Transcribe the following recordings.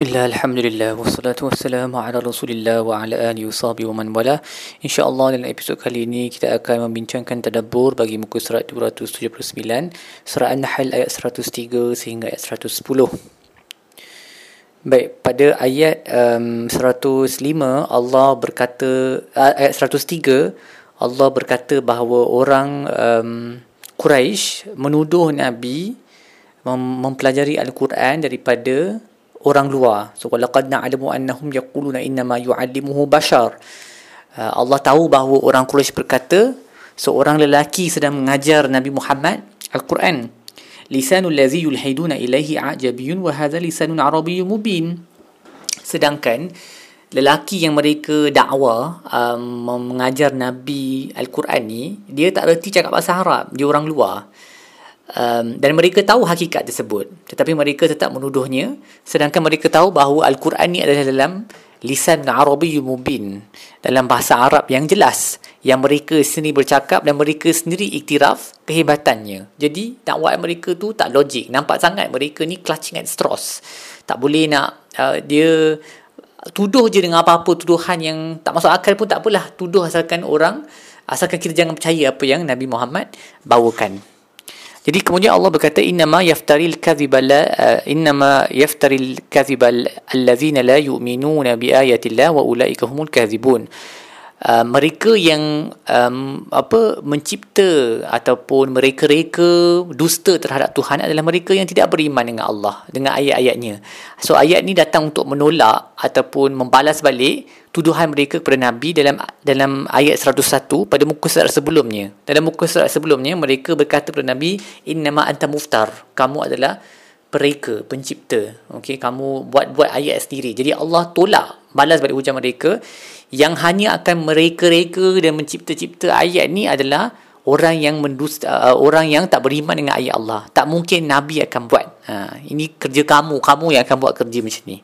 Bismillah, Alhamdulillah, wassalatu wassalamu ala rasulillah wa ala alihi wa sahbihi wa man wala. InsyaAllah dalam episod kali ini kita akan membincangkan tadabbur bagi muka surat 279 Surah An-Nahl ayat 103 sehingga ayat 110 Baik, pada ayat um, 105 Allah berkata, uh, ayat 103 Allah berkata bahawa orang um, Quraisy menuduh Nabi mem- mempelajari Al-Quran daripada orang luar. So laqad na'lamu annahum yaquluna inna ma yu'allimuhu bashar. Uh, Allah tahu bahawa orang Quraisy berkata seorang lelaki sedang mengajar Nabi Muhammad Al-Quran. Lisanul ladzi yulhiduna ilaihi ajabiyyun wa hadha lisanun arabiyyun mubin. Sedangkan lelaki yang mereka dakwa um, mengajar Nabi Al-Quran ni, dia tak reti cakap bahasa Arab, dia orang luar um, dan mereka tahu hakikat tersebut. Tetapi mereka tetap menuduhnya. Sedangkan mereka tahu bahawa Al-Quran ni adalah dalam lisan Arabi mubin. Dalam bahasa Arab yang jelas. Yang mereka sendiri bercakap dan mereka sendiri iktiraf kehebatannya. Jadi dakwah mereka tu tak logik. Nampak sangat mereka ni clutching at straws. Tak boleh nak uh, dia tuduh je dengan apa-apa tuduhan yang tak masuk akal pun tak apalah. Tuduh asalkan orang asalkan kita jangan percaya apa yang Nabi Muhammad bawakan jadi kemudian Allah berkata innama yaftaril kadhiba la uh, innama yaftaril kadhiba allazina la yu'minuna bi ayatillah wa ulaika humul kadhibun. Uh, mereka yang um, apa mencipta ataupun mereka-reka dusta terhadap Tuhan adalah mereka yang tidak beriman dengan Allah dengan ayat-ayatnya. So ayat ni datang untuk menolak ataupun membalas balik tuduhan mereka kepada Nabi dalam dalam ayat 101 pada muka surat sebelumnya. Dalam muka surat sebelumnya mereka berkata kepada Nabi innama anta muftar. Kamu adalah pereka, pencipta. Okey, kamu buat-buat ayat sendiri. Jadi Allah tolak balas balik ujian mereka yang hanya akan mereka-reka dan mencipta-cipta ayat ni adalah orang yang mendusta uh, orang yang tak beriman dengan ayat Allah. Tak mungkin nabi akan buat. Ha, ini kerja kamu, kamu yang akan buat kerja macam ni.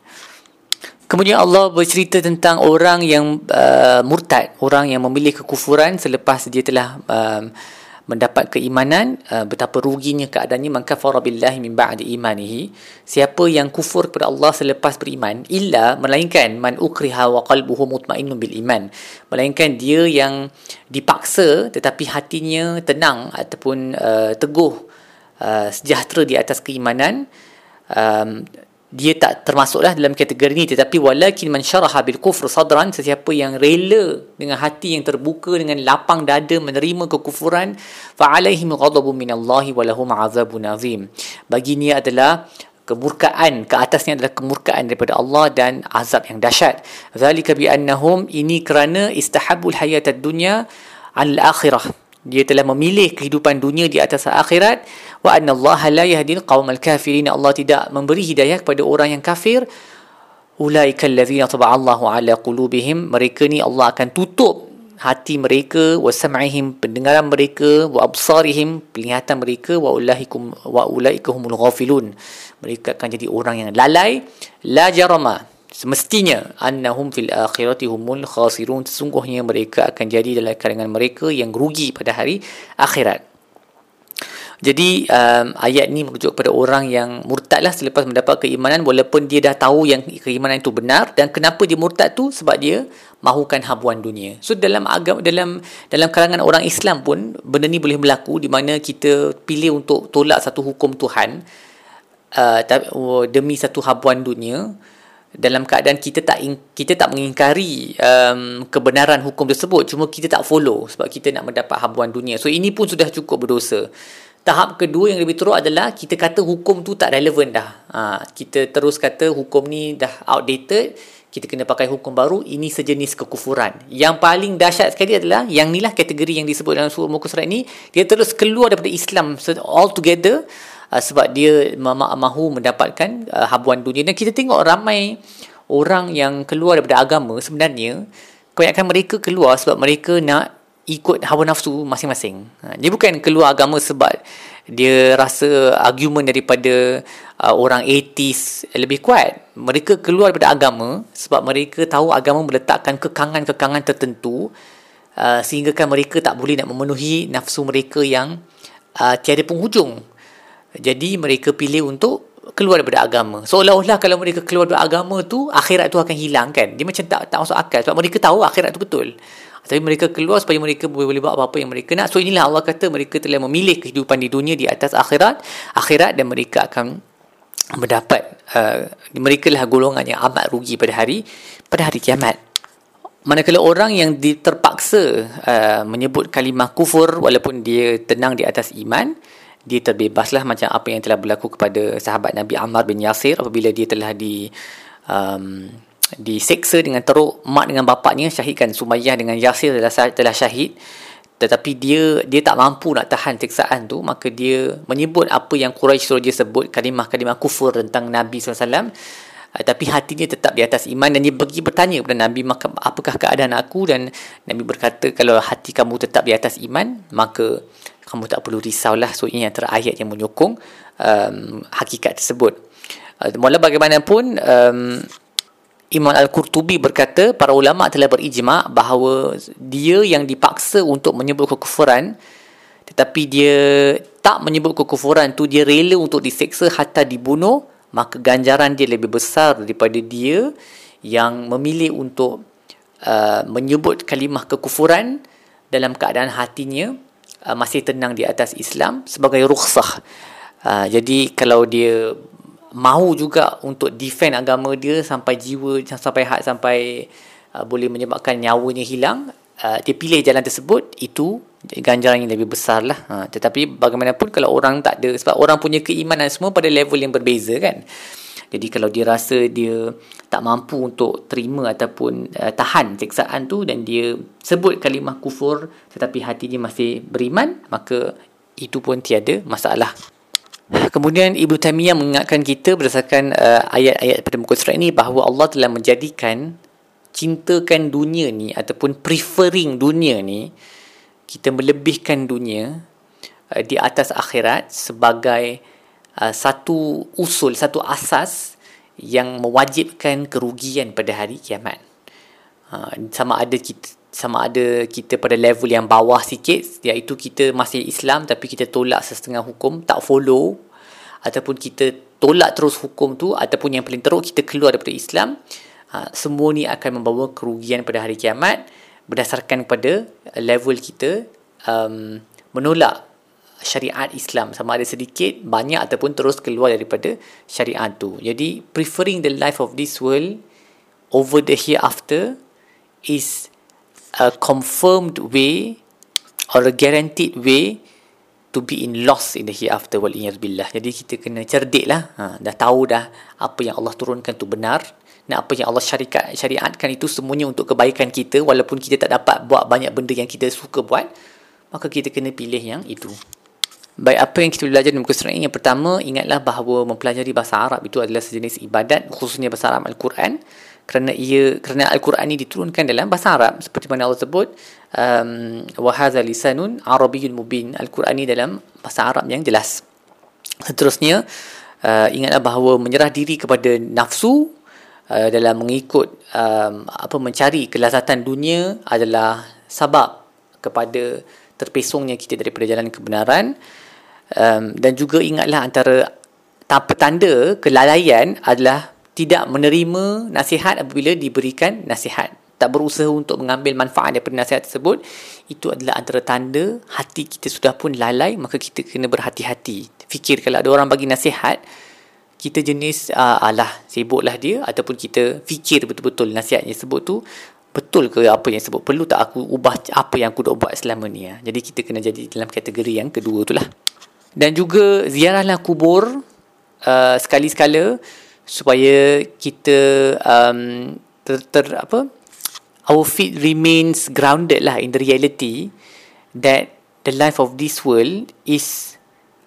Kemudian Allah bercerita tentang orang yang uh, murtad, orang yang memilih kekufuran selepas dia telah uh, mendapat keimanan uh, betapa ruginya keadaannya maka farabillahi min ba'di imanihi. Siapa yang kufur kepada Allah selepas beriman illa melainkan man ukriha wa qalbuhu mutmainnun bil iman. Melainkan dia yang dipaksa tetapi hatinya tenang ataupun uh, teguh uh, sejahtera di atas keimanan. Um, dia tak termasuklah dalam kategori ini tetapi walakin man syaraha bil kufr sadran sesiapa yang rela dengan hati yang terbuka dengan lapang dada menerima kekufuran fa alaihim ghadabun minallahi wa lahum azabun azim. Bagi ni adalah kemurkaan ke atasnya adalah kemurkaan daripada Allah dan azab yang dahsyat. Zalika bi annahum ini kerana istahabul hayatad dunya al akhirah dia telah memilih kehidupan dunia di atas akhirat. Wa anna Allah la yahdil qaumal kafirin. Allah tidak memberi hidayah kepada orang yang kafir. Ulaika allazina taba'allahu ala qulubihim. Mereka ni Allah akan tutup hati mereka wa sam'ihim pendengaran mereka wa absarihim penglihatan mereka. Wa ulaikum wa ulaika humul ghafilun. Mereka akan jadi orang yang lalai. La jarama semestinya annahum fil akhirati humul khasirun. Sesungguhnya mereka akan jadi dalam kalangan mereka yang rugi pada hari akhirat. Jadi um, ayat ni merujuk kepada orang yang murtad lah selepas mendapat keimanan walaupun dia dah tahu yang keimanan itu benar dan kenapa dia murtad tu? Sebab dia mahukan habuan dunia. So dalam agama dalam dalam kalangan orang Islam pun benda ni boleh berlaku di mana kita pilih untuk tolak satu hukum Tuhan uh, demi satu habuan dunia dalam keadaan kita tak kita tak mengingkari um, kebenaran hukum tersebut. Cuma kita tak follow sebab kita nak mendapat habuan dunia. So ini pun sudah cukup berdosa. Tahap kedua yang lebih teruk adalah kita kata hukum tu tak relevan dah. Ha, kita terus kata hukum ni dah outdated kita kena pakai hukum baru ini sejenis kekufuran. Yang paling dahsyat sekali adalah yang inilah kategori yang disebut dalam surah muka surat ini dia terus keluar daripada Islam all together uh, sebab dia mahu mendapatkan uh, habuan dunia dan kita tengok ramai orang yang keluar daripada agama sebenarnya kebanyakan mereka keluar sebab mereka nak ikut hawa nafsu masing-masing. Ha, dia bukan keluar agama sebab dia rasa argument daripada uh, orang atheist lebih kuat. Mereka keluar daripada agama sebab mereka tahu agama meletakkan kekangan-kekangan tertentu uh, sehingga kan mereka tak boleh nak memenuhi nafsu mereka yang uh, tiada penghujung. Jadi mereka pilih untuk keluar daripada agama. Seolah-olah kalau mereka keluar daripada agama tu, akhirat tu akan hilang kan. Dia macam tak tak masuk akal sebab mereka tahu akhirat tu betul. Tapi mereka keluar supaya mereka boleh buat apa-apa yang mereka nak. So inilah Allah kata mereka telah memilih kehidupan di dunia di atas akhirat. Akhirat dan mereka akan mendapat uh, mereka lah golongan yang amat rugi pada hari pada hari kiamat. Manakala orang yang terpaksa uh, menyebut kalimah kufur walaupun dia tenang di atas iman, dia terbebaslah macam apa yang telah berlaku kepada sahabat Nabi Ammar bin Yasir apabila dia telah di um, diseksa dengan teruk mak dengan bapaknya syahidkan Sumayyah dengan Yasir telah, telah syahid. Tetapi dia dia tak mampu nak tahan siksaan tu maka dia menyebut apa yang Quraisy suruh dia sebut kalimah-kalimah kufur tentang Nabi SAW uh, tapi hatinya tetap di atas iman dan dia pergi bertanya kepada Nabi maka apakah keadaan aku? Dan Nabi berkata kalau hati kamu tetap di atas iman maka kamu tak perlu risaulah so ini antara ayat yang menyokong um, hakikat tersebut. Uh, mula bagaimanapun um, Imam Al-Qurtubi berkata para ulama telah berijma bahawa dia yang dipaksa untuk menyebut kekufuran tetapi dia tak menyebut kekufuran tu dia rela untuk diseksa hatta dibunuh maka ganjaran dia lebih besar daripada dia yang memilih untuk uh, menyebut kalimah kekufuran dalam keadaan hatinya uh, masih tenang di atas Islam sebagai rukhsah. Uh, jadi kalau dia mahu juga untuk defend agama dia sampai jiwa sampai hak sampai uh, boleh menyebabkan nyawanya hilang, uh, dia pilih jalan tersebut itu ganjaran yang lebih besar lah. Uh, tetapi bagaimanapun kalau orang tak ada sebab orang punya keimanan semua pada level yang berbeza kan. Jadi kalau dia rasa dia tak mampu untuk terima ataupun uh, tahan siksaan tu dan dia sebut kalimah kufur tetapi hatinya masih beriman, maka itu pun tiada masalah. Kemudian Ibnu Taimiyah mengingatkan kita berdasarkan uh, ayat-ayat pada muka surat ini bahawa Allah telah menjadikan cintakan dunia ni ataupun preferring dunia ni kita melebihkan dunia uh, di atas akhirat sebagai uh, satu usul, satu asas yang mewajibkan kerugian pada hari kiamat. Uh, sama ada kita sama ada kita pada level yang bawah sikit iaitu kita masih Islam tapi kita tolak setengah hukum tak follow ataupun kita tolak terus hukum tu ataupun yang paling teruk kita keluar daripada Islam uh, semua ni akan membawa kerugian pada hari kiamat berdasarkan pada level kita um, menolak syariat Islam sama ada sedikit banyak ataupun terus keluar daripada syariat tu jadi preferring the life of this world over the hereafter is a confirmed way or a guaranteed way to be in loss in the hereafter wal billah. Jadi kita kena cerdik lah. Ha, dah tahu dah apa yang Allah turunkan tu benar. Dan apa yang Allah syarikat, syariatkan itu semuanya untuk kebaikan kita. Walaupun kita tak dapat buat banyak benda yang kita suka buat. Maka kita kena pilih yang itu. Baik, apa yang kita boleh belajar di muka surat ini? Yang pertama, ingatlah bahawa mempelajari bahasa Arab itu adalah sejenis ibadat, khususnya bahasa Arab Al-Quran. Kerana ia kerana Al-Quran ini diturunkan dalam bahasa Arab. Seperti mana Allah sebut, um, وَهَذَا لِسَانٌ عَرَبِيٌ mubin Al-Quran ini dalam bahasa Arab yang jelas. Seterusnya, uh, ingatlah bahawa menyerah diri kepada nafsu uh, dalam mengikut um, apa mencari kelazatan dunia adalah sebab kepada terpesongnya kita daripada jalan kebenaran um, dan juga ingatlah antara petanda kelalaian adalah tidak menerima nasihat apabila diberikan nasihat. Tak berusaha untuk mengambil manfaat daripada nasihat tersebut itu adalah antara tanda hati kita sudah pun lalai maka kita kena berhati-hati. Fikir kalau ada orang bagi nasihat kita jenis uh, alah sibuklah dia ataupun kita fikir betul-betul nasihat yang sebut tu betul ke apa yang sebut perlu tak aku ubah apa yang aku dah buat selama ni ya? jadi kita kena jadi dalam kategori yang kedua tu lah dan juga ziarahlah kubur uh, sekali-sekala supaya kita um, ter, ter apa our feet remains grounded lah in the reality that the life of this world is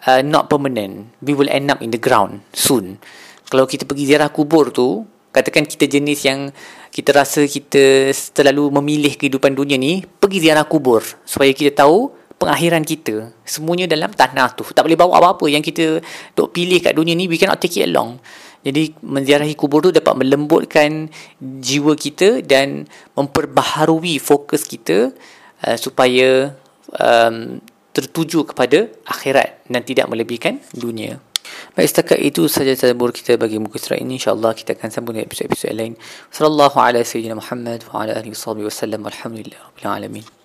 uh, not permanent. We will end up in the ground soon. Kalau kita pergi ziarah kubur tu katakan kita jenis yang kita rasa kita terlalu memilih kehidupan dunia ni pergi ziarah kubur supaya kita tahu pengakhiran kita semuanya dalam tanah tu tak boleh bawa apa-apa yang kita duk pilih kat dunia ni we cannot take it along jadi menziarahi kubur tu dapat melembutkan jiwa kita dan memperbaharui fokus kita uh, supaya um, tertuju kepada akhirat dan tidak melebihkan dunia Baik setakat itu saja tadabbur kita bagi muka surat ini insyaallah kita akan sambung dengan episod-episod lain. Sallallahu wasallam Muhammad wa ala alihi wasallam. Alamin.